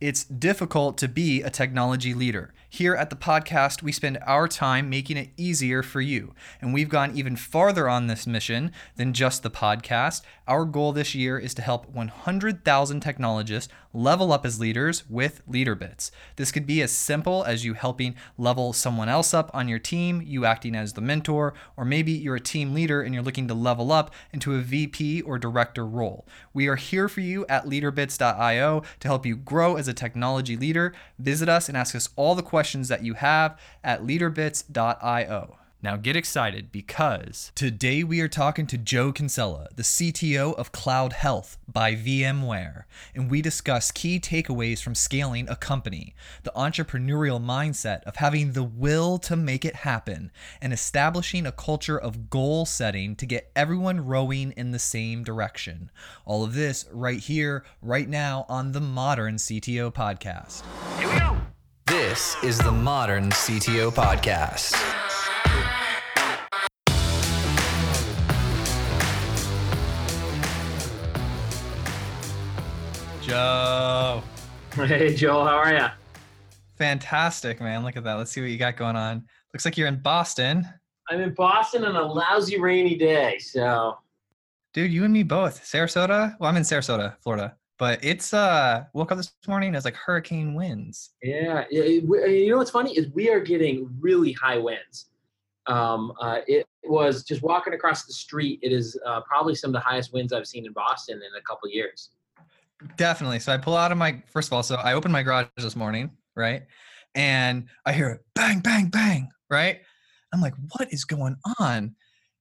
It's difficult to be a technology leader. Here at the podcast, we spend our time making it easier for you. And we've gone even farther on this mission than just the podcast. Our goal this year is to help 100,000 technologists level up as leaders with LeaderBits. This could be as simple as you helping level someone else up on your team, you acting as the mentor, or maybe you're a team leader and you're looking to level up into a VP or director role. We are here for you at leaderbits.io to help you grow as a technology leader. Visit us and ask us all the questions that you have at leaderbits.io. Now get excited because today we are talking to Joe Kinsella, the CTO of Cloud Health by VMware, and we discuss key takeaways from scaling a company, the entrepreneurial mindset of having the will to make it happen, and establishing a culture of goal setting to get everyone rowing in the same direction. All of this right here, right now on the Modern CTO Podcast. Here we go. This is the Modern CTO Podcast. Joe. Hey, Joel, how are you? Fantastic, man. Look at that. Let's see what you got going on. Looks like you're in Boston. I'm in Boston on a lousy rainy day, so. Dude, you and me both. Sarasota? Well, I'm in Sarasota, Florida. But it's uh woke up this morning as like hurricane winds. Yeah, you know what's funny is we are getting really high winds. Um, uh, it was just walking across the street. It is uh, probably some of the highest winds I've seen in Boston in a couple years. Definitely. So I pull out of my first of all, so I opened my garage this morning, right? And I hear bang, bang, bang, right? I'm like, what is going on?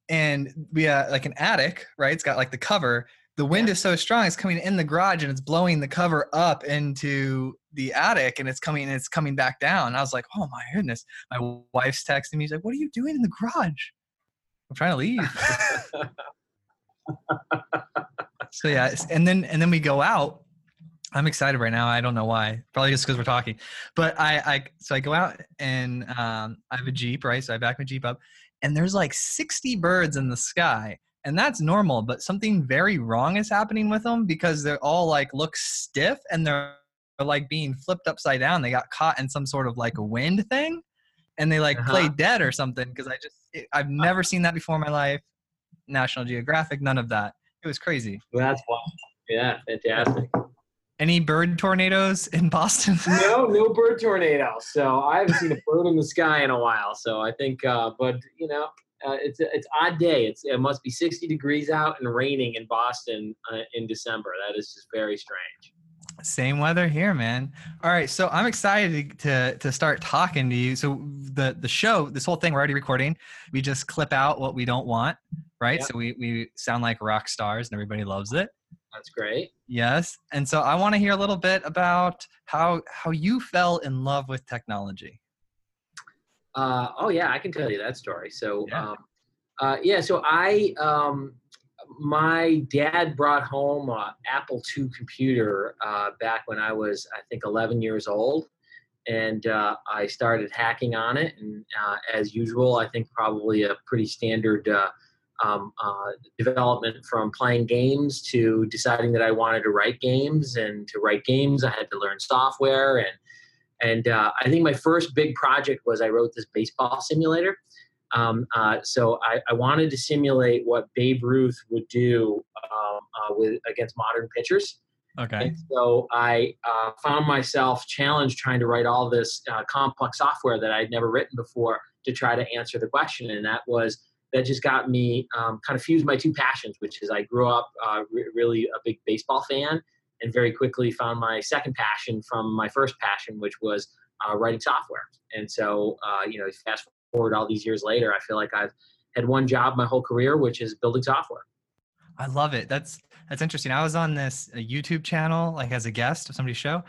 And we have like an attic, right? It's got like the cover. The wind yeah. is so strong, it's coming in the garage and it's blowing the cover up into the attic and it's coming and it's coming back down. I was like, oh my goodness. My wife's texting me. She's like, what are you doing in the garage? I'm trying to leave. so yeah, and then and then we go out. I'm excited right now. I don't know why. Probably just because we're talking. But I, I so I go out and um, I have a Jeep, right? So I back my Jeep up, and there's like 60 birds in the sky, and that's normal. But something very wrong is happening with them because they're all like look stiff and they're like being flipped upside down. They got caught in some sort of like a wind thing, and they like uh-huh. play dead or something. Because I just it, I've never seen that before in my life. National Geographic, none of that. It was crazy. Well, that's fun. Yeah, fantastic. Any bird tornadoes in Boston? no, no bird tornadoes. So I haven't seen a bird in the sky in a while. So I think, uh, but you know, uh, it's it's odd day. It's it must be 60 degrees out and raining in Boston uh, in December. That is just very strange. Same weather here, man. All right, so I'm excited to to start talking to you. So the the show, this whole thing, we're already recording. We just clip out what we don't want, right? Yep. So we we sound like rock stars, and everybody loves it. That's great. Yes, and so I want to hear a little bit about how how you fell in love with technology. Uh, oh yeah, I can tell you that story. So yeah, um, uh, yeah so I um, my dad brought home an Apple II computer uh, back when I was, I think, 11 years old. And uh, I started hacking on it. And uh, as usual, I think probably a pretty standard uh, um, uh, development from playing games to deciding that I wanted to write games. And to write games, I had to learn software. And, and uh, I think my first big project was I wrote this baseball simulator. Um, uh, so I, I, wanted to simulate what Babe Ruth would do um, uh, with against modern pitchers. Okay. And so I uh, found myself challenged trying to write all this uh, complex software that I'd never written before to try to answer the question, and that was that just got me um, kind of fused my two passions, which is I grew up uh, re- really a big baseball fan, and very quickly found my second passion from my first passion, which was uh, writing software. And so, you know, fast forward all these years later, I feel like I've had one job my whole career, which is building software. I love it. That's that's interesting. I was on this YouTube channel, like as a guest of somebody's show,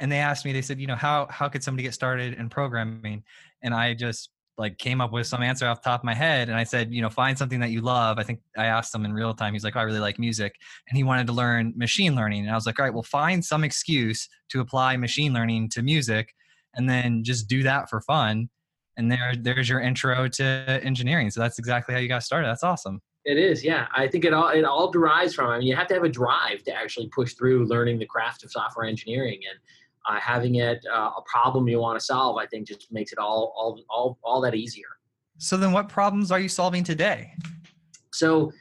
and they asked me. They said, you know, how how could somebody get started in programming? And I just like came up with some answer off the top of my head, and I said, you know, find something that you love. I think I asked him in real time. He's like, oh, I really like music, and he wanted to learn machine learning. And I was like, all right, well, find some excuse to apply machine learning to music, and then just do that for fun and there there's your intro to engineering so that's exactly how you got started that's awesome it is yeah i think it all it all derives from i mean you have to have a drive to actually push through learning the craft of software engineering and uh, having it uh, a problem you want to solve, I think just makes it all all all all that easier. So then, what problems are you solving today? So,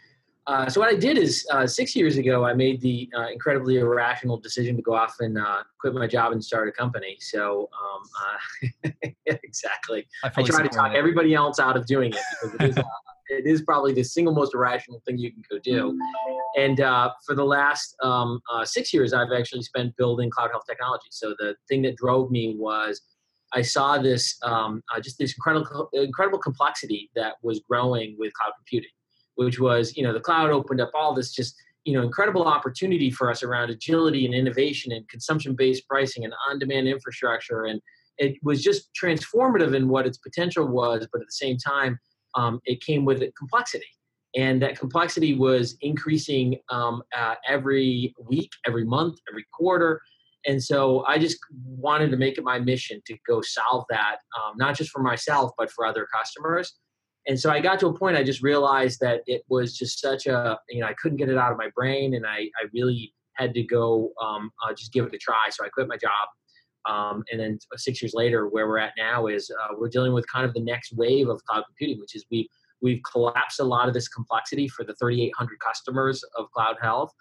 uh, so what I did is uh, six years ago, I made the uh, incredibly irrational decision to go off and uh, quit my job and start a company. So, um, uh, exactly, I, I try to talk it. everybody else out of doing it because it is, it is probably the single most irrational thing you can go do. And for the last um, six years, I've actually spent building cloud health technology. So the thing that drove me was I saw this um, uh, just this incredible incredible complexity that was growing with cloud computing, which was you know the cloud opened up all this just you know incredible opportunity for us around agility and innovation and consumption based pricing and on demand infrastructure and it was just transformative in what its potential was, but at the same time, um, it came with it complexity. And that complexity was increasing um, uh, every week, every month, every quarter. And so I just wanted to make it my mission to go solve that, um, not just for myself, but for other customers. And so I got to a point I just realized that it was just such a, you know, I couldn't get it out of my brain and I, I really had to go um, uh, just give it a try. So I quit my job. Um, and then six years later, where we're at now is uh, we're dealing with kind of the next wave of cloud computing, which is we we've collapsed a lot of this complexity for the 3,800 customers of Cloud Health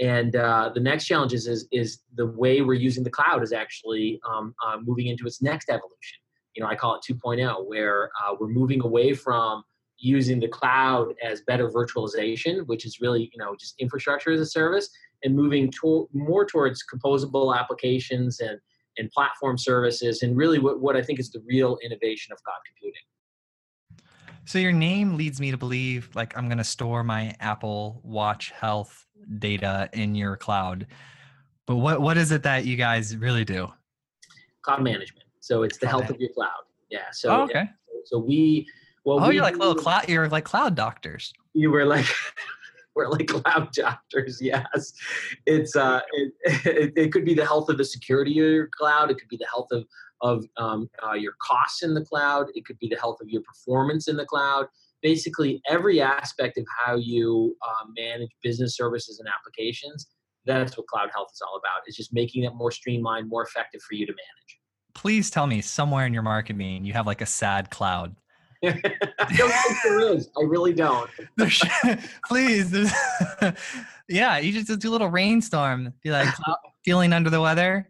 and uh, the next challenge is, is, is the way we're using the cloud is actually um, uh, moving into its next evolution. You know, I call it 2.0, where uh, we're moving away from using the cloud as better virtualization, which is really you know just infrastructure as a service, and moving to- more towards composable applications and and platform services, and really what, what I think is the real innovation of cloud computing. So your name leads me to believe like I'm going to store my Apple Watch Health data in your cloud. But what what is it that you guys really do? Cloud management. So it's the cloud health management. of your cloud. Yeah. So oh, okay. Yeah, so, we well Oh, we, you're like little cloud you're like cloud doctors. You were like we're like cloud doctors. Yes. It's uh it, it, it could be the health of the security of your cloud, it could be the health of of um, uh, your costs in the cloud. It could be the health of your performance in the cloud basically every aspect of how you uh, manage business services and applications that's what cloud health is all about It's just making it more streamlined more effective for you to manage please tell me somewhere in your marketing you have like a sad cloud I don't think there is. I really don't. Please. yeah, you just do a little rainstorm. Be like feeling under the weather.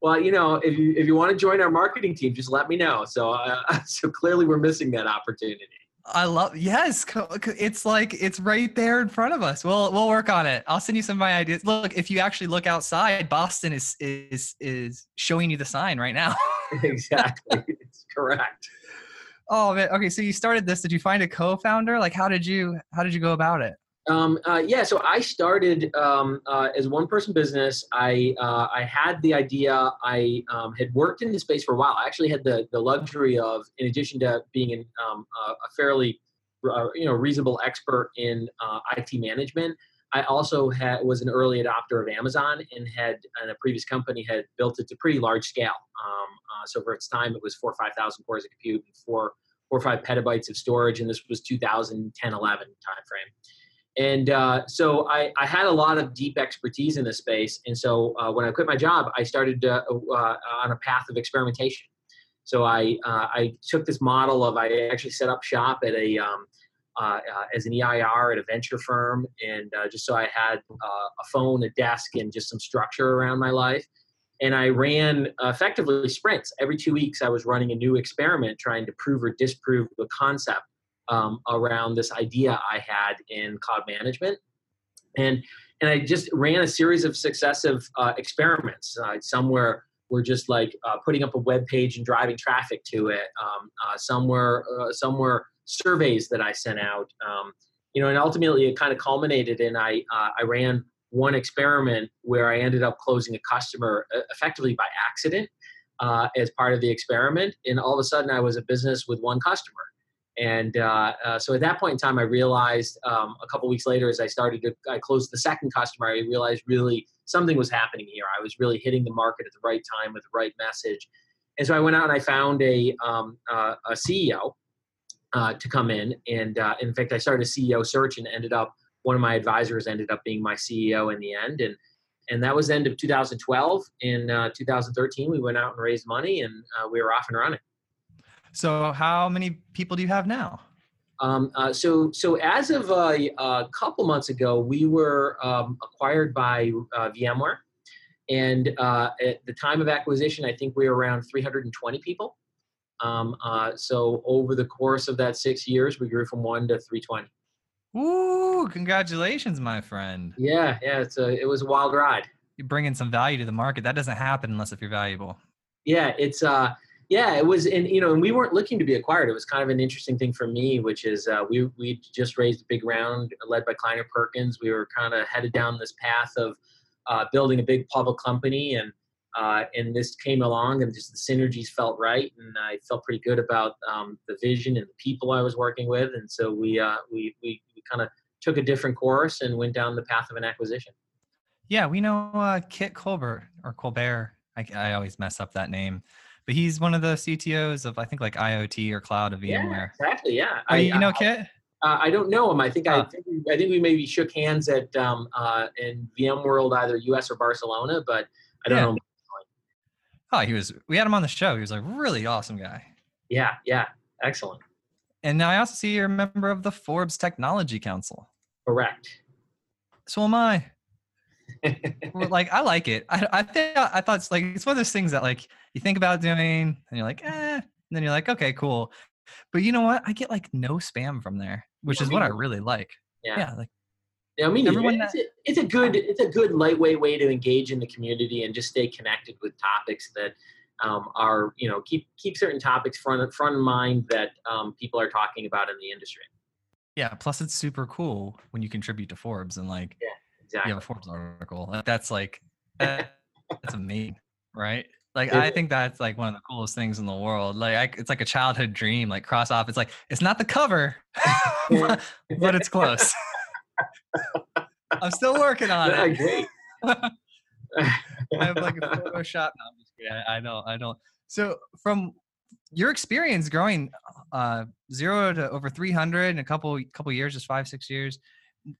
Well, you know, if you if you want to join our marketing team, just let me know. So, uh, so clearly we're missing that opportunity. I love yes. It's like it's right there in front of us. We'll we'll work on it. I'll send you some of my ideas. Look, if you actually look outside, Boston is is is showing you the sign right now. exactly, it's correct. Oh man. Okay, so you started this. Did you find a co-founder? Like, how did you how did you go about it? Um, uh, yeah, so I started um, uh, as one person business. I uh, I had the idea. I um, had worked in the space for a while. I actually had the the luxury of, in addition to being um, a fairly uh, you know reasonable expert in uh, IT management, I also had was an early adopter of Amazon and had in a previous company had built it to pretty large scale. Um, uh, so for its time, it was four or five thousand cores of compute and four four or five petabytes of storage, and this was 2010 11 timeframe. And uh, so I, I, had a lot of deep expertise in this space. And so uh, when I quit my job, I started uh, uh on a path of experimentation. So I, uh, I took this model of I actually set up shop at a um, uh, as an EIR at a venture firm, and just so I had a phone, a desk, and just some structure around my life. And I ran effectively sprints every two weeks. I was running a new experiment, trying to prove or disprove the concept um, around this idea I had in cloud management. And, and I just ran a series of successive uh, experiments. Uh, somewhere we're just like uh, putting up a web page and driving traffic to it. Um, uh, somewhere, uh, somewhere surveys that I sent out. Um, you know, and ultimately it kind of culminated in I, uh, I ran one experiment where I ended up closing a customer effectively by accident as part of the experiment. And all of a sudden I was a business with one customer and uh, uh, so at that point in time, I realized um, a couple weeks later, as I started to, I closed the second customer, I realized really something was happening here. I was really hitting the market at the right time with the right message. And so I went out and I found a, um, uh, a CEO uh, to come in. And uh, in fact, I started a CEO search and ended up, one of my advisors ended up being my CEO in the end. And and that was the end of 2012. In uh, 2013, we went out and raised money, and uh, we were off and running. So, how many people do you have now? Um, uh, so, so as of uh, a couple months ago, we were um, acquired by uh, VMware, and uh, at the time of acquisition, I think we were around 320 people. Um, uh, so, over the course of that six years, we grew from one to 320. Ooh, congratulations, my friend. Yeah, yeah, it's a it was a wild ride. You're bringing some value to the market. That doesn't happen unless if you're valuable. Yeah, it's uh yeah, it was, and you know, and we weren't looking to be acquired. It was kind of an interesting thing for me, which is uh, we we just raised a big round led by Kleiner Perkins. We were kind of headed down this path of uh, building a big public company, and uh, and this came along, and just the synergies felt right, and I felt pretty good about um, the vision and the people I was working with, and so we uh, we we, we kind of took a different course and went down the path of an acquisition. Yeah, we know uh, Kit Colbert or Colbert. I, I always mess up that name but he's one of the CTOs of I think like IoT or cloud of VMware. Yeah, exactly. Yeah. Oh, I, you know Kit? Uh, I don't know him. I think I think we, I think we maybe shook hands at um, uh, in VMworld, either US or Barcelona, but I don't yeah. know. Oh, he was. We had him on the show. He was a really awesome guy. Yeah. Yeah. Excellent. And now I also see you're a member of the Forbes Technology Council. Correct. So am I. like I like it. I I think I thought it's like it's one of those things that like you think about doing and you're like, eh, and then you're like, okay, cool. But you know what? I get like no spam from there, which yeah, is what I really like. Yeah. Yeah. Like yeah, I mean, it's, a, it's a good it's a good lightweight way to engage in the community and just stay connected with topics that um, are you know keep keep certain topics front front of mind that um, people are talking about in the industry. Yeah. Plus, it's super cool when you contribute to Forbes and like yeah, exactly. you have a Forbes article. That's like that's amazing, right? Like I think that's like one of the coolest things in the world. Like I, it's like a childhood dream. Like cross off. It's like it's not the cover, but, but it's close. I'm still working on it. I have like a Photoshop. Kidding. I, don't. I don't. So from your experience growing uh, zero to over 300 in a couple couple years, just five six years,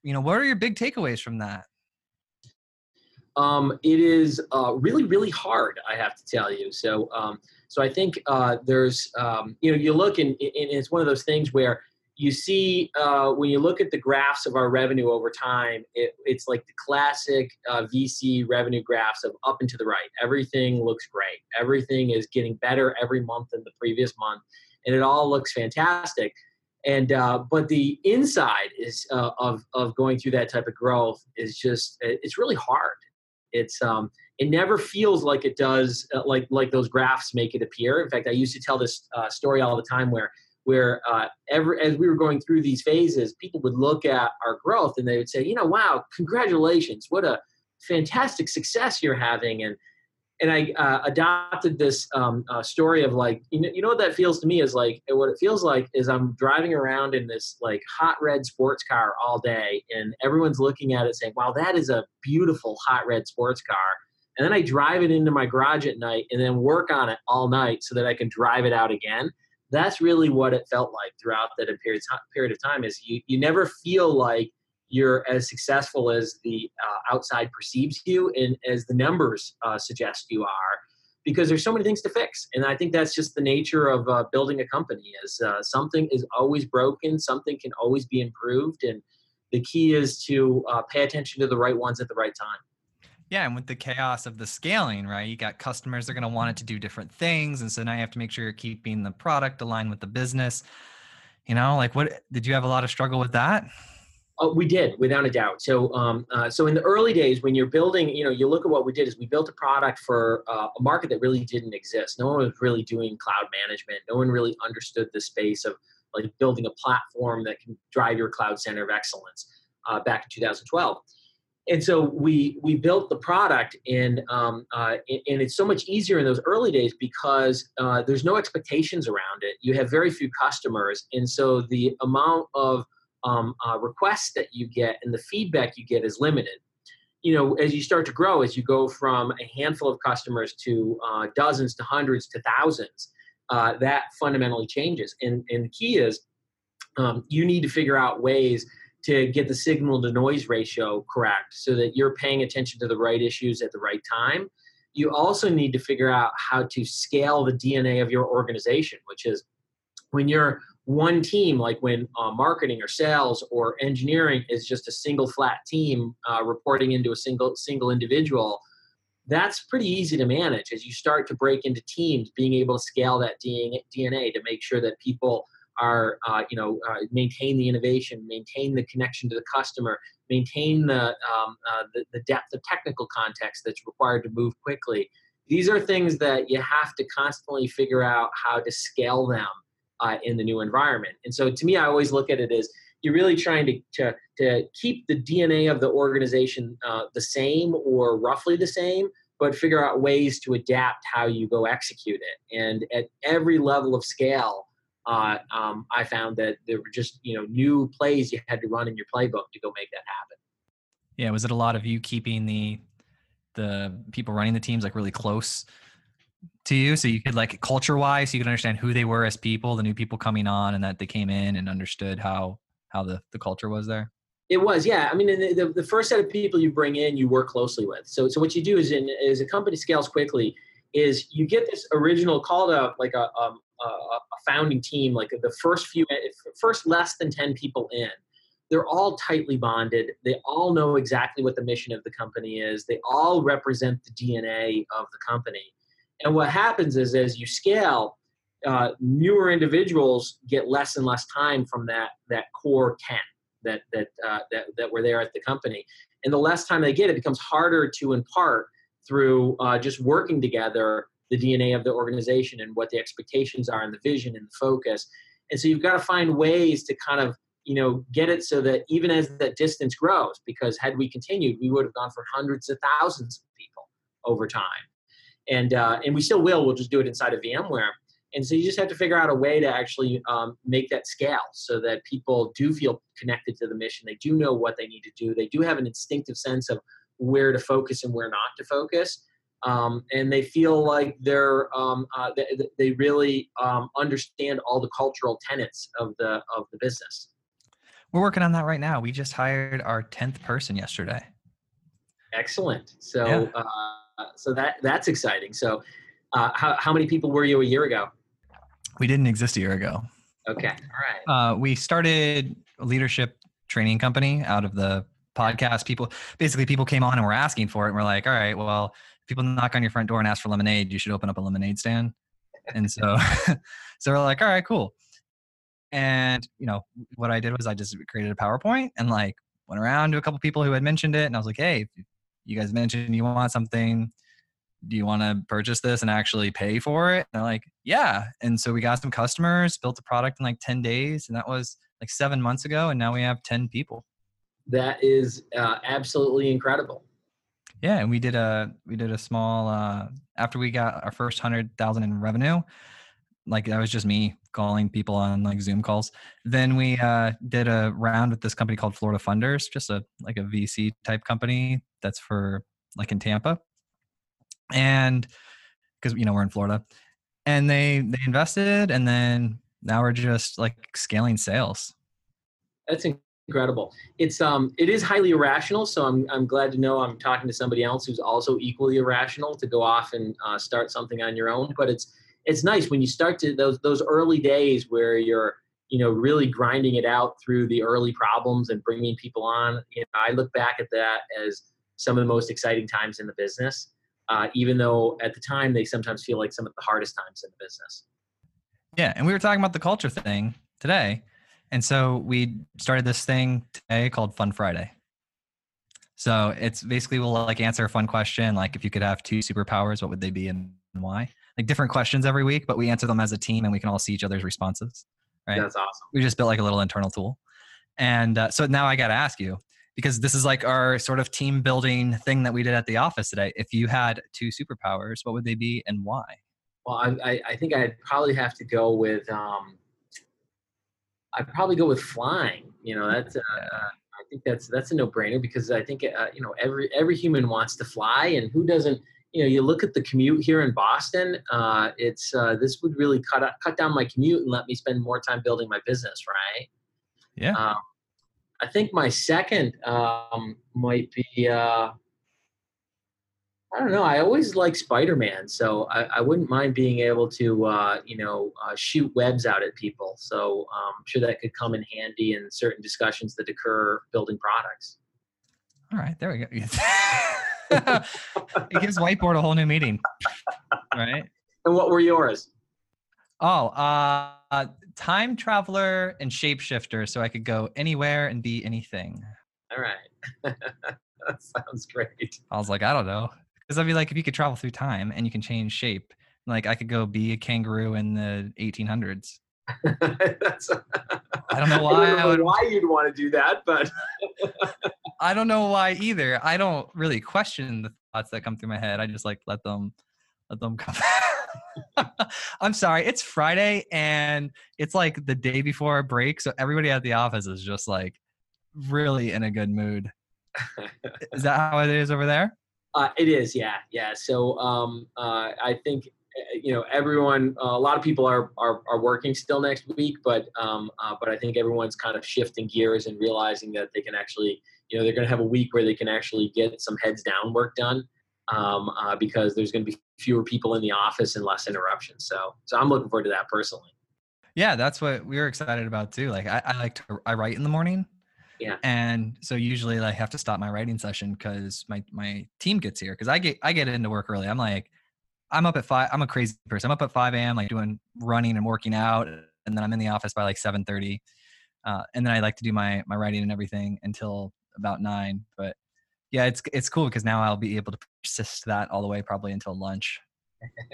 you know, what are your big takeaways from that? Um, it is uh, really, really hard, I have to tell you. So, um, so I think uh, there's, um, you know, you look and, and, it's one of those things where you see uh, when you look at the graphs of our revenue over time, it, it's like the classic uh, VC revenue graphs of up and to the right. Everything looks great. Everything is getting better every month than the previous month, and it all looks fantastic and uh, but the inside is uh, of of going through that type of growth is just it's really hard it's um, it never feels like it does uh, like like those graphs make it appear. In fact, I used to tell this uh, story all the time where where uh, every, as we were going through these phases, people would look at our growth and they would say, you know, wow, congratulations, what a fantastic success you're having, and and I uh, adopted this um, uh, story of like, you know, you know what that feels to me is like, what it feels like is I'm driving around in this like hot red sports car all day, and everyone's looking at it saying, "Wow, that is a beautiful hot red sports car." And then I drive it into my garage at night, and then work on it all night so that I can drive it out again. That's really what it felt like throughout that period period of time. Is you you never feel like you're as successful as the uh, outside perceives you and as the numbers uh, suggest you are because there's so many things to fix and i think that's just the nature of uh, building a company is uh, something is always broken something can always be improved and the key is to uh, pay attention to the right ones at the right time yeah, and with the chaos of the scaling, right? You got customers that are going to want it to do different things, and so now you have to make sure you're keeping the product aligned with the business. You know, like what did you have a lot of struggle with that? Oh, we did, without a doubt. So, um, uh, so in the early days, when you're building, you know, you look at what we did is we built a product for uh, a market that really didn't exist. No one was really doing cloud management. No one really understood the space of like building a platform that can drive your cloud center of excellence uh, back in 2012. And so we we built the product, and um, uh, and it's so much easier in those early days because uh, there's no expectations around it. You have very few customers, and so the amount of um, uh, requests that you get and the feedback you get is limited. You know, as you start to grow, as you go from a handful of customers to uh, dozens to hundreds to thousands, uh, that fundamentally changes. And, and the key is um, you need to figure out ways to get the signal to noise ratio correct so that you're paying attention to the right issues at the right time. You also need to figure out how to scale the DNA of your organization, which is when you're one team, like when uh, marketing or sales or engineering is just a single flat team uh, reporting into a single single individual, that's pretty easy to manage. As you start to break into teams, being able to scale that DNA to make sure that people are uh, you know uh, maintain the innovation, maintain the connection to the customer, maintain the, um, uh, the, the depth of technical context that's required to move quickly. These are things that you have to constantly figure out how to scale them uh, in the new environment. And so, to me, I always look at it as you're really trying to, to, to keep the DNA of the organization uh, the same or roughly the same, but figure out ways to adapt how you go execute it. And at every level of scale, uh, um, I found that there were just you know new plays you had to run in your playbook to go make that happen. Yeah, was it a lot of you keeping the the people running the teams like really close to you, so you could like culture wise, you could understand who they were as people, the new people coming on, and that they came in and understood how how the the culture was there. It was, yeah. I mean, the, the, the first set of people you bring in, you work closely with. So, so what you do is, in as a company scales quickly, is you get this original called a like a, um, a, founding team, like the first few, first less than 10 people in, they're all tightly bonded. They all know exactly what the mission of the company is. They all represent the DNA of the company. And what happens is as you scale, uh, newer individuals get less and less time from that that core 10 that that uh, that that were there at the company. And the less time they get, it becomes harder to impart through uh, just working together the DNA of the organization and what the expectations are and the vision and the focus. And so you've got to find ways to kind of you know get it so that even as that distance grows, because had we continued, we would have gone for hundreds of thousands of people over time, and uh, and we still will. We'll just do it inside of VMware. And so you just have to figure out a way to actually um, make that scale so that people do feel connected to the mission. They do know what they need to do. They do have an instinctive sense of where to focus and where not to focus um, and they feel like they're um, uh, they, they, really um, understand all the cultural tenets of the of the business. We're working on that right now. We just hired our tenth person yesterday. Excellent. So yeah. uh, so that that's exciting. So uh, how how many people were you a year ago? We didn't exist a year ago. Okay. All right. Uh, we started a leadership training company out of the podcast. People basically people came on and were asking for it, and we're like, all right, well people knock on your front door and ask for lemonade, you should open up a lemonade stand. And so, so we're like, all right, cool. And you know, what I did was I just created a PowerPoint and like went around to a couple people who had mentioned it, and I was like, hey, you guys mentioned you want something. Do you want to purchase this and actually pay for it? And they're like, yeah. And so we got some customers, built a product in like 10 days, and that was like seven months ago. And now we have 10 people. That is uh, absolutely incredible. Yeah, and we did a we did a small uh, after we got our first hundred thousand in revenue. Like that was just me calling people on like Zoom calls. Then we uh, did a round with this company called Florida Funders, just a like a VC type company that's for like in Tampa, and because you know we're in Florida, and they they invested, and then now we're just like scaling sales. That's incredible. It's um it is highly irrational, so I'm I'm glad to know I'm talking to somebody else who's also equally irrational to go off and uh, start something on your own. But it's it's nice when you start to those those early days where you're you know really grinding it out through the early problems and bringing people on. You know, I look back at that as some of the most exciting times in the business. Uh, even though at the time they sometimes feel like some of the hardest times in the business. Yeah, and we were talking about the culture thing today and so we started this thing today called Fun Friday. So it's basically we'll like answer a fun question, like if you could have two superpowers, what would they be and why? Like different questions every week, but we answer them as a team and we can all see each other's responses. Right. That's awesome. We just built like a little internal tool. And uh, so now I got to ask you, because this is like our sort of team building thing that we did at the office today. If you had two superpowers, what would they be and why? Well, I, I think I'd probably have to go with um, I'd probably go with flying. You know, that's uh, I think that's that's a no-brainer because I think uh, you know every every human wants to fly, and who doesn't? You know, you look at the commute here in Boston. Uh, it's uh, this would really cut cut down my commute and let me spend more time building my business, right? Yeah. Um, I think my second um, might be. Uh, I don't know. I always like Spider-Man, so I, I wouldn't mind being able to, uh, you know, uh, shoot webs out at people. So um, I'm sure that could come in handy in certain discussions that occur building products. All right, there we go. it gives whiteboard a whole new meaning, right? And what were yours? Oh, uh, time traveler and shapeshifter, so I could go anywhere and be anything. All right, that sounds great. I was like, I don't know, because I'd be like, if you could travel through time and you can change shape, like I could go be a kangaroo in the 1800s. I don't know why. I don't know I would, why you'd want to do that, but I don't know why either. I don't really question the thoughts that come through my head. I just like let them let them come. I'm sorry. It's Friday and it's like the day before a break, so everybody at the office is just like really in a good mood. is that how it is over there? Uh, it is, yeah, yeah. So um, uh, I think eh, you know everyone. Uh, a lot of people are, are are working still next week, but um, uh, but I think everyone's kind of shifting gears and realizing that they can actually, you know, they're going to have a week where they can actually get some heads down work done um, uh, because there's going to be fewer people in the office and less interruptions. So, so I'm looking forward to that personally. Yeah, that's what we were excited about too. Like I, I like to I write in the morning. Yeah. And so usually I have to stop my writing session because my my team gets here because I get I get into work early. I'm like I'm up at five. I'm a crazy person. I'm up at five a.m. like doing running and working out, and then I'm in the office by like seven thirty. Uh, and then I like to do my my writing and everything until about nine. But yeah, it's it's cool because now I'll be able to persist that all the way probably until lunch.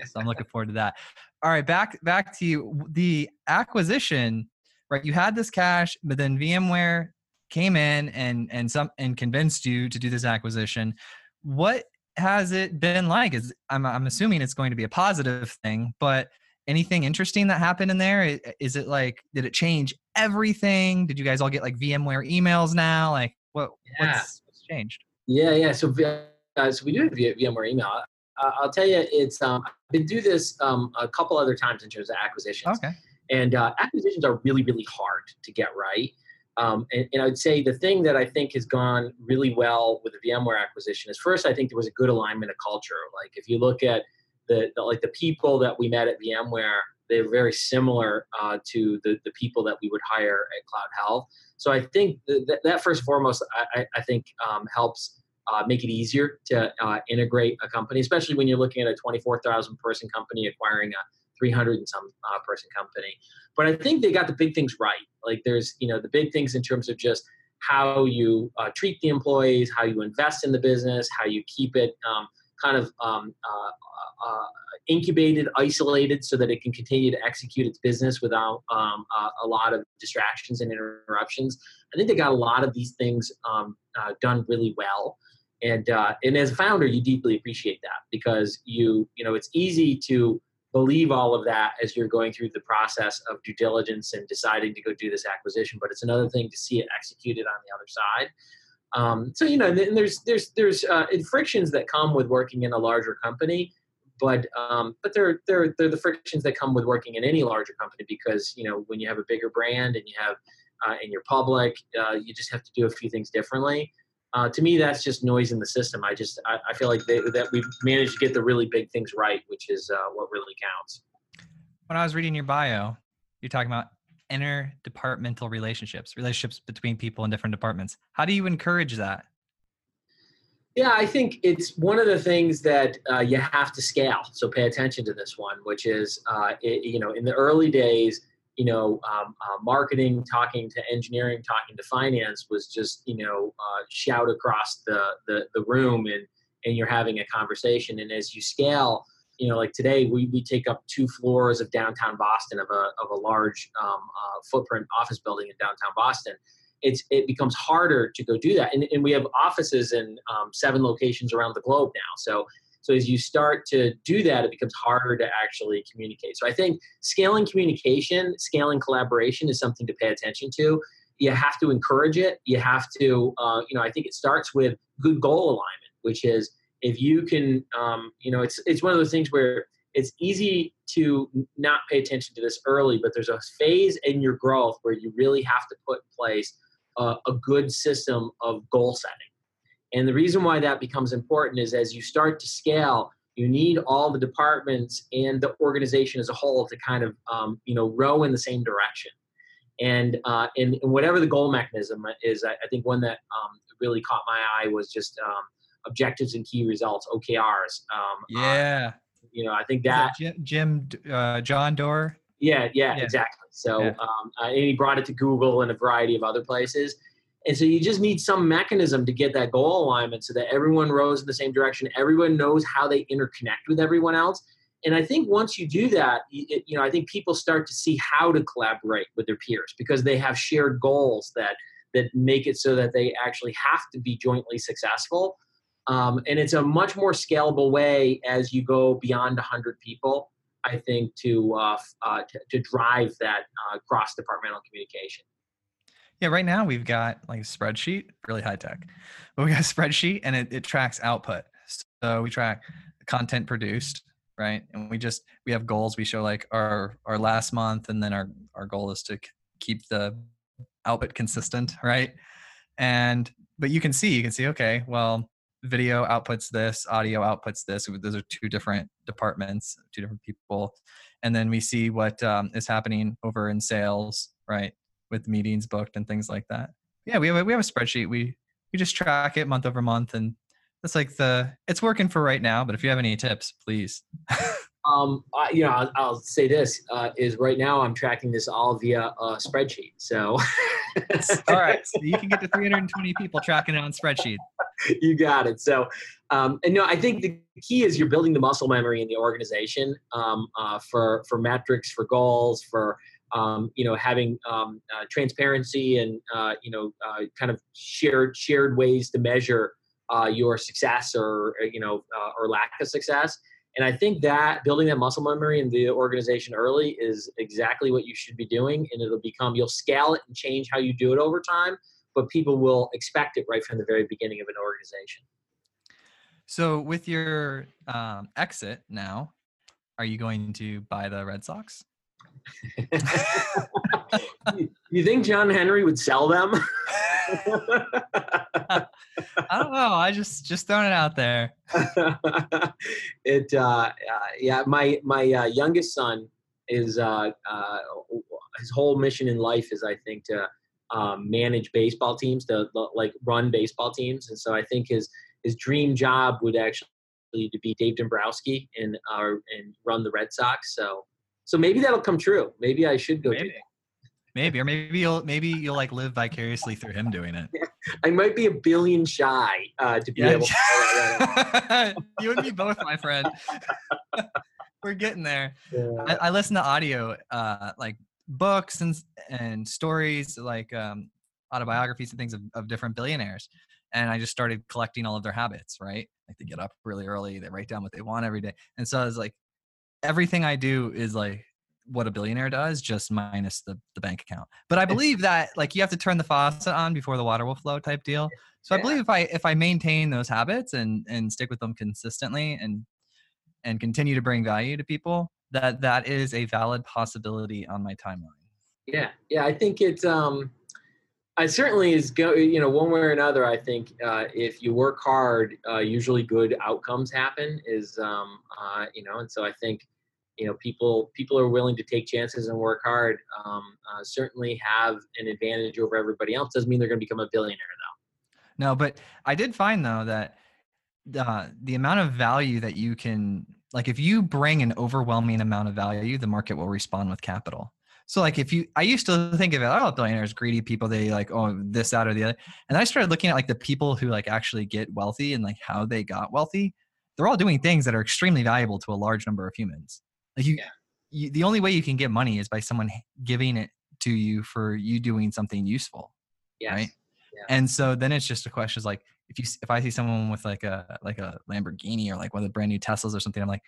so I'm looking forward to that. All right, back back to you. The acquisition, right? You had this cash, but then VMware came in and and some and convinced you to do this acquisition. What has it been like? Is I'm I'm assuming it's going to be a positive thing, but anything interesting that happened in there? Is it like did it change everything? Did you guys all get like VMware emails now? Like what yeah. what's, what's changed? Yeah, yeah. So, uh, so we do have VMware email. Uh, I'll tell you, it's um, I've been do this um, a couple other times in terms of acquisitions. Okay. And uh, acquisitions are really, really hard to get right. Um, and, and, I'd say the thing that I think has gone really well with the VMware acquisition is first, I think there was a good alignment of culture. Like if you look at the, the like the people that we met at VMware, they're very similar uh, to the, the people that we would hire at Cloud Health. So I think that, that first and foremost, I, I think um, helps uh, make it easier to uh, integrate a company, especially when you're looking at a 24,000 person company acquiring a 300 and some uh, person company. But I think they got the big things right. Like there's, you know, the big things in terms of just how you uh, treat the employees, how you invest in the business, how you keep it um, kind of um, uh, uh, incubated, isolated, so that it can continue to execute its business without um, a lot of distractions and interruptions. I think they got a lot of these things um, done really well and uh, and as a founder you deeply appreciate that because you you know it's easy to believe all of that as you're going through the process of due diligence and deciding to go do this acquisition but it's another thing to see it executed on the other side. Um, so you know and there's there's there's uh, frictions that come with working in a larger company but um, but they're, they're they're the frictions that come with working in any larger company because you know when you have a bigger brand and you have uh, and you're public uh, you just have to do a few things differently uh, to me, that's just noise in the system. I just I, I feel like they, that we've managed to get the really big things right, which is uh, what really counts. When I was reading your bio, you're talking about interdepartmental relationships, relationships between people in different departments. How do you encourage that? Yeah, I think it's one of the things that uh, you have to scale. So pay attention to this one, which is, uh, it, you know, in the early days, you know, um, uh, marketing, talking to engineering, talking to finance was just, you know, uh, shout across the, the, the room and, and you're having a conversation. And as you scale, you know, like today we, we take up two floors of downtown Boston of a, of a large um, uh, footprint office building in downtown Boston. It's, it becomes harder to go do that. And, and we have offices in um, seven locations around the globe now. So so as you start to do that, it becomes harder to actually communicate. So I think scaling communication, scaling collaboration is something to pay attention to. You have to encourage it. You have to, uh, you know, I think it starts with good goal alignment, which is if you can, um, you know, it's it's one of those things where it's easy to not pay attention to this early, but there's a phase in your growth where you really have to put in place a, a good system of goal setting. And the reason why that becomes important is as you start to scale, you need all the departments and the organization as a whole to kind of um, you know row in the same direction. And, uh, and, and whatever the goal mechanism is, I, I think one that um, really caught my eye was just um, objectives and key results OKRs. Um, yeah. Uh, you know, I think that, that Jim, uh, John Doerr. Yeah, yeah, yeah. exactly. So, yeah. Um, uh, and he brought it to Google and a variety of other places. And so you just need some mechanism to get that goal alignment so that everyone rows in the same direction. Everyone knows how they interconnect with everyone else. And I think once you do that, you, you know, I think people start to see how to collaborate with their peers because they have shared goals that that make it so that they actually have to be jointly successful. Um, and it's a much more scalable way as you go beyond 100 people, I think, to, uh, uh, to, to, drive that uh, cross departmental communication. Yeah, right now we've got like a spreadsheet, really high tech, but we got a spreadsheet and it, it tracks output. So we track content produced, right? And we just we have goals. We show like our our last month, and then our our goal is to keep the output consistent, right? And but you can see you can see okay, well, video outputs this, audio outputs this. Those are two different departments, two different people, and then we see what um, is happening over in sales, right? With meetings booked and things like that. Yeah, we have a, we have a spreadsheet. We we just track it month over month and that's like the it's working for right now but if you have any tips please um I, you know I'll, I'll say this uh, is right now i'm tracking this all via a spreadsheet so all right so you can get to 320 people tracking it on spreadsheet you got it so um, and no i think the key is you're building the muscle memory in the organization um, uh, for for metrics for goals for um, you know having um, uh, transparency and uh, you know uh, kind of shared shared ways to measure uh, your success or uh, you know uh, or lack of success. And I think that building that muscle memory in the organization early is exactly what you should be doing. And it'll become you'll scale it and change how you do it over time, but people will expect it right from the very beginning of an organization. So with your um, exit now, are you going to buy the Red Sox? you think John Henry would sell them? I don't know. I just just throwing it out there. it uh, uh, yeah, my my uh, youngest son is uh, uh, his whole mission in life is I think to um, manage baseball teams, to like run baseball teams, and so I think his his dream job would actually to be Dave Dombrowski and uh, and run the Red Sox. So so maybe that'll come true. Maybe I should go maybe. Maybe, or maybe you'll maybe you'll like live vicariously through him doing it. I might be a billion shy uh, to be yeah. able. to You and me both, my friend. We're getting there. Yeah. I, I, listen to audio, uh, like books and and stories, like um, autobiographies and things of, of different billionaires, and I just started collecting all of their habits. Right, like they get up really early, they write down what they want every day, and so I was like, everything I do is like what a billionaire does, just minus the, the bank account. But I believe that like you have to turn the faucet on before the water will flow type deal. So yeah. I believe if I if I maintain those habits and and stick with them consistently and and continue to bring value to people, that that is a valid possibility on my timeline. Yeah, yeah, I think it's um, I certainly is go you know one way or another. I think uh, if you work hard, uh, usually good outcomes happen. Is um, uh, you know, and so I think you know people people are willing to take chances and work hard um, uh, certainly have an advantage over everybody else doesn't mean they're going to become a billionaire though no but i did find though that uh, the amount of value that you can like if you bring an overwhelming amount of value the market will respond with capital so like if you i used to think of it oh billionaires greedy people they like oh this that, or the other and i started looking at like the people who like actually get wealthy and like how they got wealthy they're all doing things that are extremely valuable to a large number of humans like you, yeah. you, the only way you can get money is by someone giving it to you for you doing something useful. Yes. Right. Yeah. And so then it's just a question is like, if you, if I see someone with like a, like a Lamborghini or like one of the brand new Teslas or something, I'm like,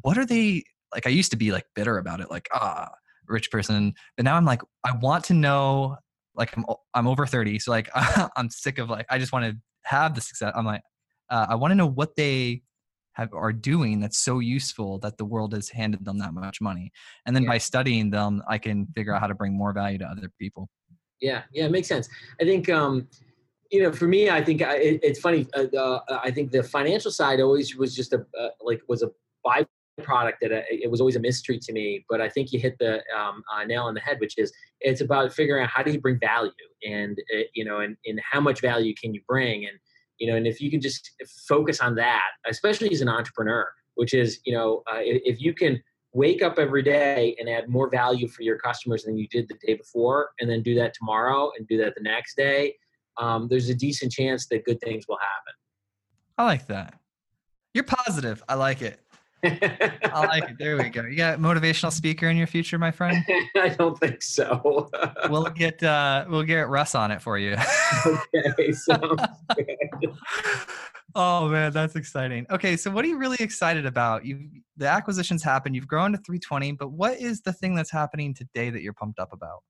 what are they like? I used to be like bitter about it. Like, ah, rich person. But now I'm like, I want to know, like I'm, I'm over 30. So like, I'm sick of like, I just want to have the success. I'm like, uh, I want to know what they have are doing that's so useful that the world has handed them that much money and then yeah. by studying them i can figure out how to bring more value to other people yeah, yeah. It makes sense. I think um, you know, for me, I think I, it, it's funny. Uh, uh, I think the financial side always was just a uh, like was a byproduct that uh, it was always a mystery to me. But I think you hit the um, uh, nail on the head, which is it's about figuring out how do you bring value, and uh, you know, and, and how much value can you bring, and you know, and if you can just focus on that, especially as an entrepreneur, which is you know, if you can wake up every day and add more value for your customers than you did the day before, and then do that tomorrow and do that the next day um, there's a decent chance that good things will happen. I like that. You're positive. I like it. I like it. There we go. You got motivational speaker in your future, my friend? I don't think so. we'll get uh we'll get Russ on it for you. okay, sounds good. Oh man, that's exciting. Okay, so what are you really excited about? You the acquisitions happen, you've grown to 320, but what is the thing that's happening today that you're pumped up about?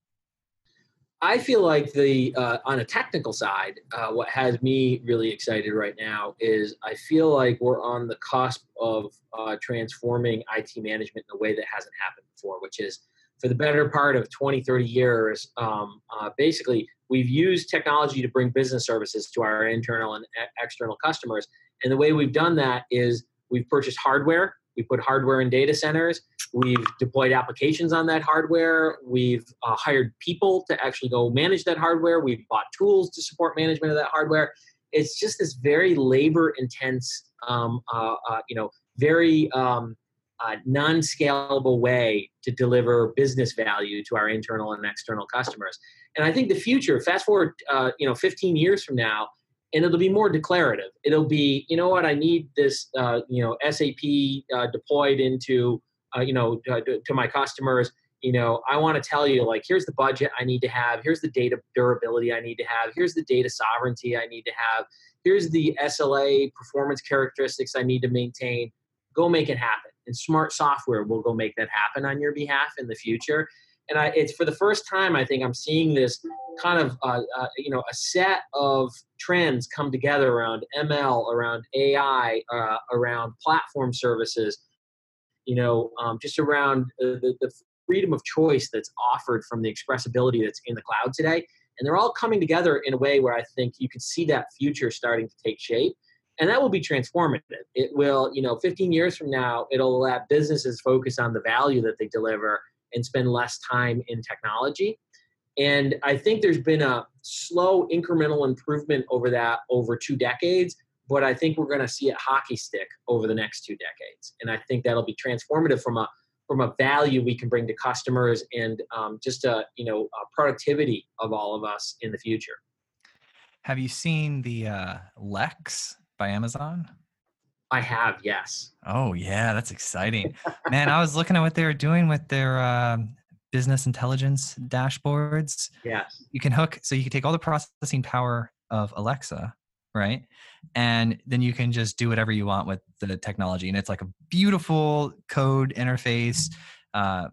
I feel like the uh, on a technical side, uh, what has me really excited right now is I feel like we're on the cusp of uh, transforming IT management in a way that hasn't happened before, which is for the better part of 20, 30 years, um, uh, basically we've used technology to bring business services to our internal and external customers. And the way we've done that is we've purchased hardware we put hardware in data centers. We've deployed applications on that hardware. We've uh, hired people to actually go manage that hardware. We've bought tools to support management of that hardware. It's just this very labor intense, um, uh, uh, you know, very um, uh, non scalable way to deliver business value to our internal and external customers. And I think the future, fast forward, uh, you know, 15 years from now, and it'll be more declarative. It'll be, you know what, I need this, uh, you know, SAP uh, deployed into, uh, you know, to, to my customers. You know, I want to tell you, like, here's the budget I need to have. Here's the data durability I need to have. Here's the data sovereignty I need to have. Here's the SLA performance characteristics I need to maintain. Go make it happen. And smart software will go make that happen on your behalf in the future and I, it's for the first time I think I'm seeing this kind of uh, uh, you know a set of trends come together around ML, around AI, uh, around platform services, you know, um, just around the, the freedom of choice that's offered from the expressibility that's in the cloud today. And they're all coming together in a way where I think you can see that future starting to take shape. And that will be transformative. It will, you know, 15 years from now, it'll let businesses focus on the value that they deliver and spend less time in technology. And I think there's been a slow incremental improvement over that over two decades, but I think we're going to see it hockey stick over the next two decades. And I think that'll be transformative from a from a value we can bring to customers and um, just a you know a productivity of all of us in the future. Have you seen the uh, Lex by Amazon? I have, yes. Oh yeah, that's exciting, man. I was looking at what they were doing with their um, business intelligence dashboards. Yes. You can hook, so you can take all the processing power of Alexa, right, and then you can just do whatever you want with the technology, and it's like a beautiful code interface. Uh,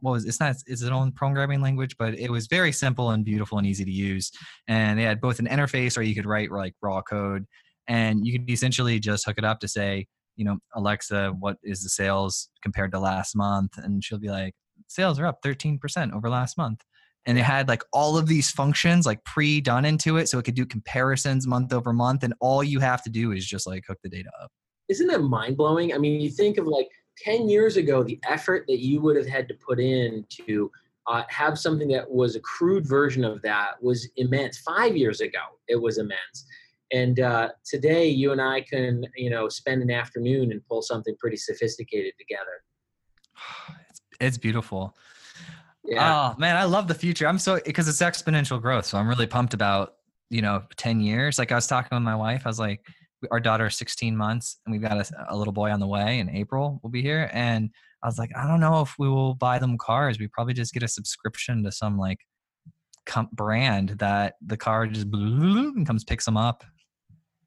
what was it's not it's its own programming language, but it was very simple and beautiful and easy to use. And they had both an interface, or you could write like raw code and you can essentially just hook it up to say you know alexa what is the sales compared to last month? And she'll be like sales are up 13% over last month. And it had like all of these functions like pre-done into it so it could do comparisons month over month and all you have to do is just like hook the data up. Isn't that mind-blowing? I mean you think of like 10 years ago the effort that you would have had to put in to uh, have something that was a crude version of that was immense. Five years ago it was immense and uh, today, you and I can, you know, spend an afternoon and pull something pretty sophisticated together. It's, it's beautiful. Yeah. Oh man, I love the future. I'm so because it's exponential growth. So I'm really pumped about you know 10 years. Like I was talking with my wife, I was like, our daughter is 16 months, and we've got a, a little boy on the way. In April, we'll be here, and I was like, I don't know if we will buy them cars. We probably just get a subscription to some like brand that the car just and comes picks them up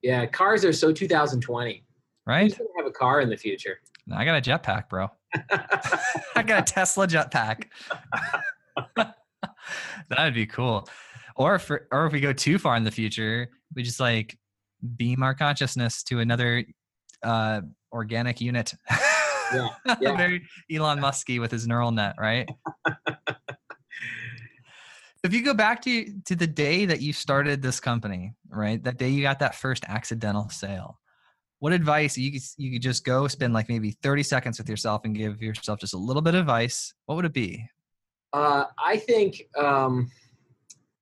yeah, cars are so 2020. Right? Who's gonna have a car in the future? I got a jetpack, bro. I got a Tesla jetpack. That'd be cool. Or if or if we go too far in the future, we just like beam our consciousness to another uh, organic unit. Yeah, yeah. Very Elon Musky with his neural net, right? If you go back to to the day that you started this company, right? That day you got that first accidental sale. What advice you could, you could just go spend like maybe 30 seconds with yourself and give yourself just a little bit of advice? What would it be? Uh, I think um,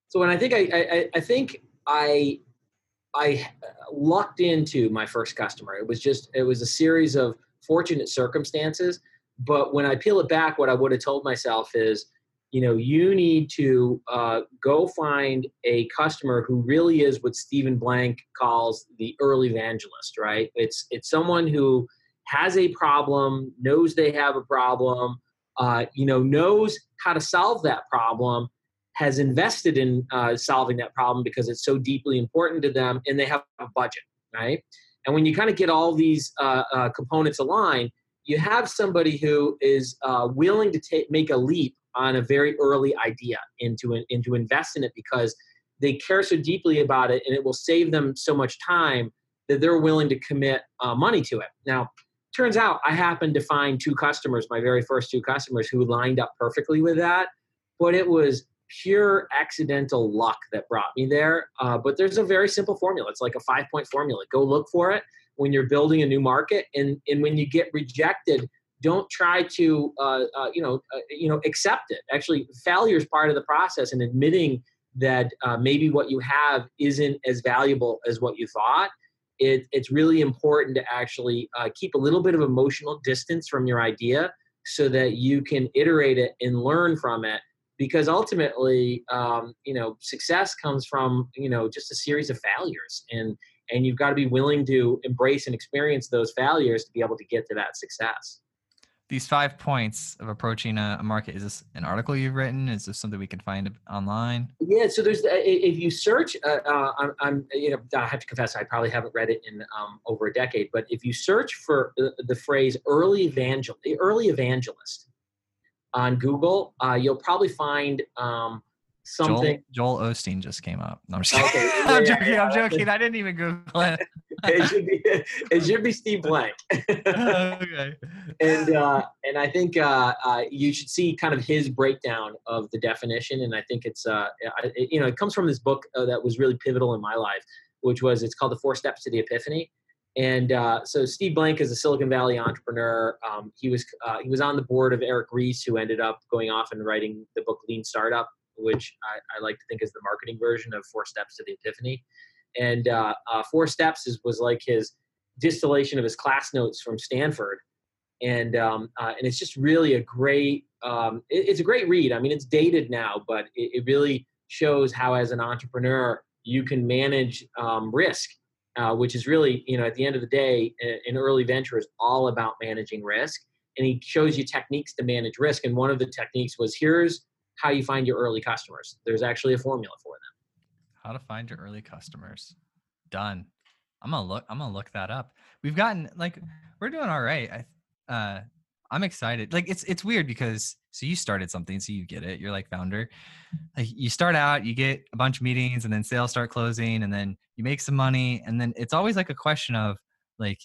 so. When I think I, I, I think I I lucked into my first customer. It was just it was a series of fortunate circumstances. But when I peel it back, what I would have told myself is, you know, you need to uh, go find a customer who really is what Stephen Blank calls the early evangelist, right? It's it's someone who has a problem, knows they have a problem, uh, you know, knows how to solve that problem, has invested in uh, solving that problem because it's so deeply important to them, and they have a budget, right? And when you kind of get all these uh, uh, components aligned, you have somebody who is uh, willing to take make a leap on a very early idea into into invest in it because they care so deeply about it, and it will save them so much time that they're willing to commit uh, money to it. Now, turns out I happened to find two customers, my very first two customers, who lined up perfectly with that. But it was pure accidental luck that brought me there. Uh, but there's a very simple formula. It's like a five point formula. Go look for it when you're building a new market, and and when you get rejected, don't try to uh, uh, you know uh, you know accept it. Actually, failure is part of the process, and admitting that uh, maybe what you have isn't as valuable as what you thought. It, it's really important to actually uh, keep a little bit of emotional distance from your idea so that you can iterate it and learn from it because ultimately um, you know success comes from you know just a series of failures and and you've got to be willing to embrace and experience those failures to be able to get to that success these five points of approaching a, market. Is this an article you've written? Is this something we can find online? Yeah so there's if you search uh, uh, I'm, I'm, you know i have to confess i probably haven't read it in um, over a decade but if you search for the, the phrase early evangel early evangelist on Google, uh, you'll probably find um, something. Joel, Joel, Osteen just came up. No, I'm, okay. yeah, I'm joking. Yeah, I'm joking. I didn't even Google it. it should be it should be Steve Blank. okay. And uh, and I think uh, uh, you should see kind of his breakdown of the definition, and I think it's uh, it, you know it comes from this book uh, that was really pivotal in my life, which was it's called the Four Steps to the Epiphany. And uh, so Steve Blank is a Silicon Valley entrepreneur. Um, he was uh, he was on the board of Eric Ries, who ended up going off and writing the book Lean Startup, which I, I like to think is the marketing version of Four Steps to the Epiphany. And uh, uh Four Steps is, was like his distillation of his class notes from Stanford, and um, uh, and it's just really a great um, it, it's a great read. I mean, it's dated now, but it, it really shows how as an entrepreneur you can manage um, risk uh, which is really, you know, at the end of the day, an early venture is all about managing risk. And he shows you techniques to manage risk. And one of the techniques was here's how you find your early customers. There's actually a formula for them. How to find your early customers. Done. I'm gonna look. I'm gonna look that up. We've gotten like we're doing all right. I uh, I'm excited. Like it's it's weird because so you started something, so you get it. You're like founder. Like you start out, you get a bunch of meetings, and then sales start closing, and then you make some money, and then it's always like a question of like,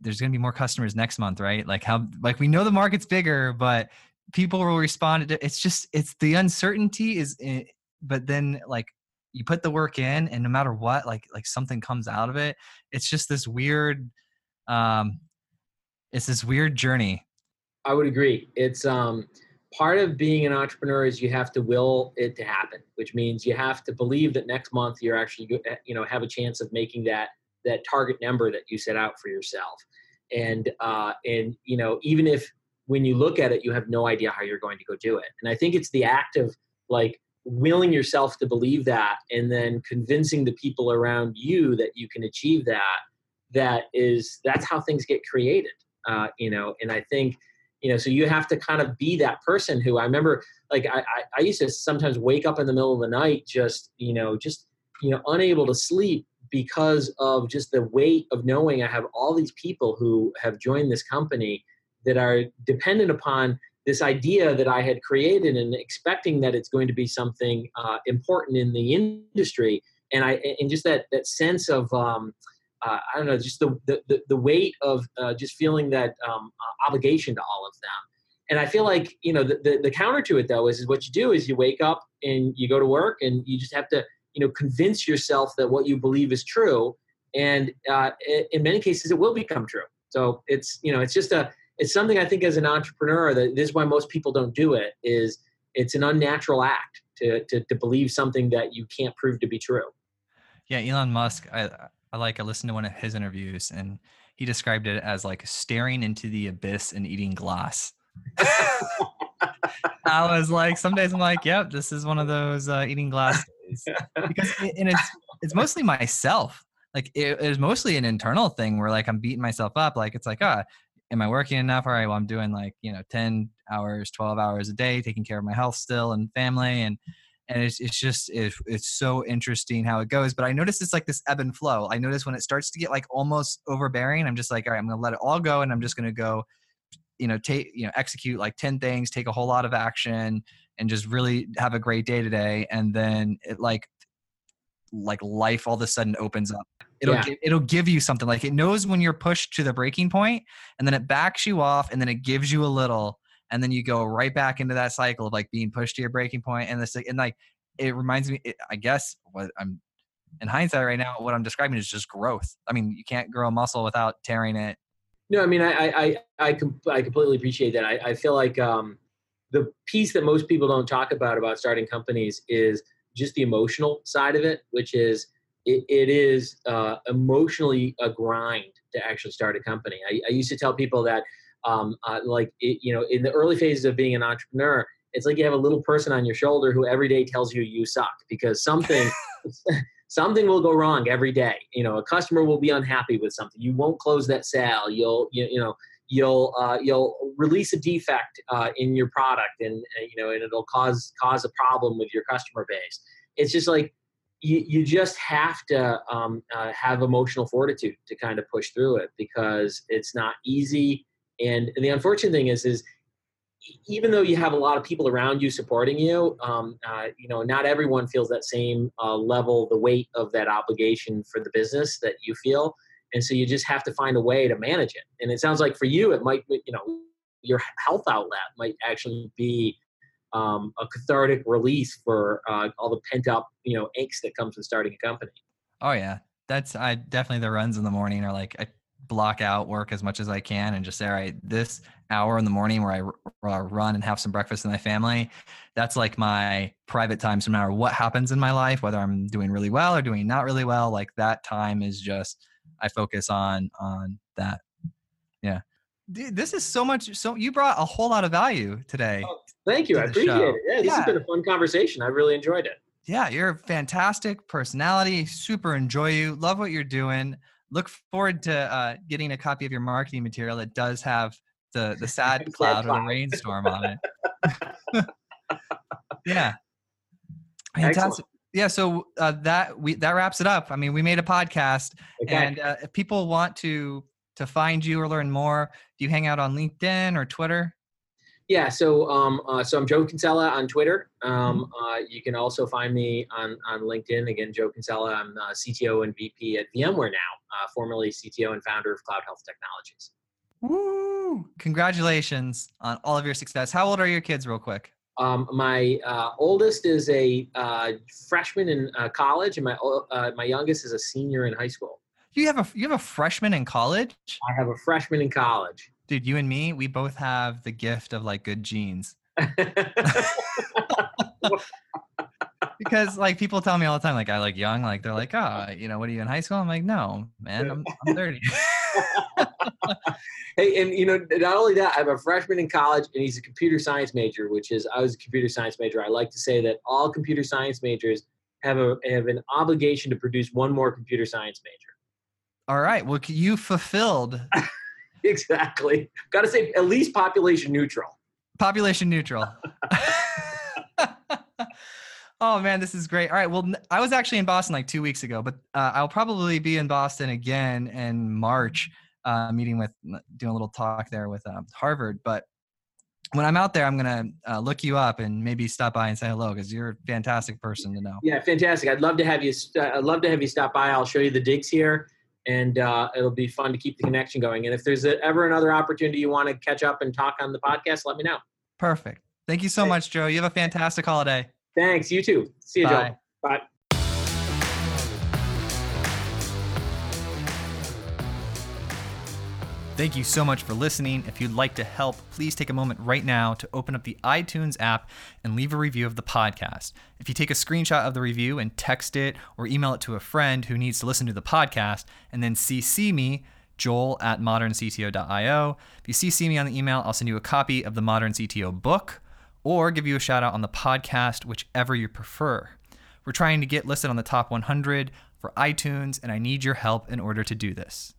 there's gonna be more customers next month, right? Like how like we know the market's bigger, but people will respond. To, it's just it's the uncertainty is, eh, but then like you put the work in, and no matter what, like like something comes out of it. It's just this weird. um it's this weird journey. I would agree. It's um, part of being an entrepreneur is you have to will it to happen, which means you have to believe that next month you're actually eh, you know have a chance of making that that target number that you set out for yourself. And uh, and you know even if when you look at it you have no idea how you're going to go do it. And I think it's the act of like willing yourself to believe that and then convincing the people around you that you can achieve that that is that's how things get created uh, you know and i think you know so you have to kind of be that person who i remember like I, I used to sometimes wake up in the middle of the night just you know just you know unable to sleep because of just the weight of knowing i have all these people who have joined this company that are dependent upon this idea that i had created and expecting that it's going to be something uh, important in the industry and i and just that that sense of um, uh, I don't know, just the, the, the weight of uh, just feeling that um, uh, obligation to all of them. and I feel like you know the, the, the counter to it though is, is what you do is you wake up and you go to work and you just have to you know convince yourself that what you believe is true, and uh, in many cases it will become true. So it's you know it's just a it's something I think as an entrepreneur that this is why most people don't do it is it's an unnatural act to to, to believe something that you can't prove to be true. Yeah, Elon Musk. I I like I listened to one of his interviews and he described it as like staring into the abyss and eating glass. I was like, some days I'm like, yep, this is one of those uh, eating glass days because it, and it's it's mostly myself. Like it, it was mostly an internal thing where like I'm beating myself up. Like it's like, ah, am I working enough? All right, well I'm doing like you know 10 hours, 12 hours a day, taking care of my health still and family, and and it's it's just it's, it's so interesting how it goes. But I notice it's like this ebb and flow. I notice when it starts to get like almost overbearing, I'm just like, all right, I'm gonna let it all go, and I'm just gonna go you know take you know execute like 10 things take a whole lot of action and just really have a great day today and then it like like life all of a sudden opens up it'll yeah. it'll give you something like it knows when you're pushed to the breaking point and then it backs you off and then it gives you a little and then you go right back into that cycle of like being pushed to your breaking point and this and like it reminds me it, i guess what i'm in hindsight right now what i'm describing is just growth i mean you can't grow a muscle without tearing it no, I mean, I I I, com- I completely appreciate that. I, I feel like um, the piece that most people don't talk about about starting companies is just the emotional side of it, which is it, it is uh, emotionally a grind to actually start a company. I, I used to tell people that, um, uh, like, it, you know, in the early phases of being an entrepreneur, it's like you have a little person on your shoulder who every day tells you you suck because something something will go wrong every day. You know, a customer will be unhappy with something. You won't close that sale. You'll, you, you know, you'll uh, you'll release a defect uh, in your product, and uh, you know, and it'll cause cause a problem with your customer base. It's just like you, you just have to um, uh, have emotional fortitude to kind of push through it because it's not easy. And, and the unfortunate thing is, is even though you have a lot of people around you supporting you, um, uh, you know, not everyone feels that same uh, level, the weight of that obligation for the business that you feel, and so you just have to find a way to manage it. And it sounds like for you, it might, you know, your health outlet might actually be um, a cathartic release for uh, all the pent up, you know, angst that comes with starting a company. Oh yeah, that's I definitely the runs in the morning are like I block out work as much as I can and just say, all right, this hour in the morning where I run and have some breakfast with my family, that's like my private time. So no matter what happens in my life, whether I'm doing really well or doing not really well, like that time is just I focus on on that. Yeah. Dude, this is so much. So you brought a whole lot of value today. Oh, thank you. I appreciate show. it. Yeah, this yeah. has been a fun conversation. I really enjoyed it. Yeah, you're a fantastic personality. Super enjoy you. Love what you're doing look forward to uh, getting a copy of your marketing material that does have the the sad cloud or the rainstorm on it. yeah, fantastic. Excellent. Yeah, so uh, that we that wraps it up. I mean, we made a podcast, okay. and uh, if people want to to find you or learn more, do you hang out on LinkedIn or Twitter? Yeah, so um, uh, so I'm Joe Kinsella on Twitter. Um, mm-hmm. uh, you can also find me on on LinkedIn. Again, Joe Kinsella. I'm uh, CTO and VP at VMware now, uh, formerly CTO and founder of CloudHealth Technologies. Woo! Congratulations on all of your success. How old are your kids, real quick? Um, my uh, oldest is a uh, freshman in college, and my my youngest is a senior in high school. You have a you have a freshman in college. I have a freshman in college. Dude, you and me, we both have the gift of like good genes. because like people tell me all the time, like I like young, like they're like, oh, you know, what are you in high school? I'm like, no, man, I'm, I'm 30. hey, and you know, not only that, I have a freshman in college, and he's a computer science major, which is I was a computer science major. I like to say that all computer science majors have a have an obligation to produce one more computer science major. All right. Well, you fulfilled exactly. Got to say at least population neutral. Population neutral. oh man, this is great. All right, well, I was actually in Boston like two weeks ago, but uh, I'll probably be in Boston again in March, uh, meeting with doing a little talk there with uh, Harvard. But when I'm out there, I'm gonna uh, look you up and maybe stop by and say hello because you're a fantastic person to know. Yeah, fantastic. I'd love to have you. Uh, I'd love to have you stop by. I'll show you the digs here and uh, it'll be fun to keep the connection going. And if there's a, ever another opportunity you want to catch up and talk on the podcast, let me know. Perfect. Thank you so much, Joe. You have a fantastic holiday. Thanks. You too. See you, Bye. Joe. Bye. Thank you so much for listening. If you'd like to help, please take a moment right now to open up the iTunes app and leave a review of the podcast. If you take a screenshot of the review and text it or email it to a friend who needs to listen to the podcast, and then CC me, joel at moderncto.io. If you CC me on the email, I'll send you a copy of the Modern CTO book or give you a shout out on the podcast, whichever you prefer. We're trying to get listed on the top 100 for iTunes, and I need your help in order to do this.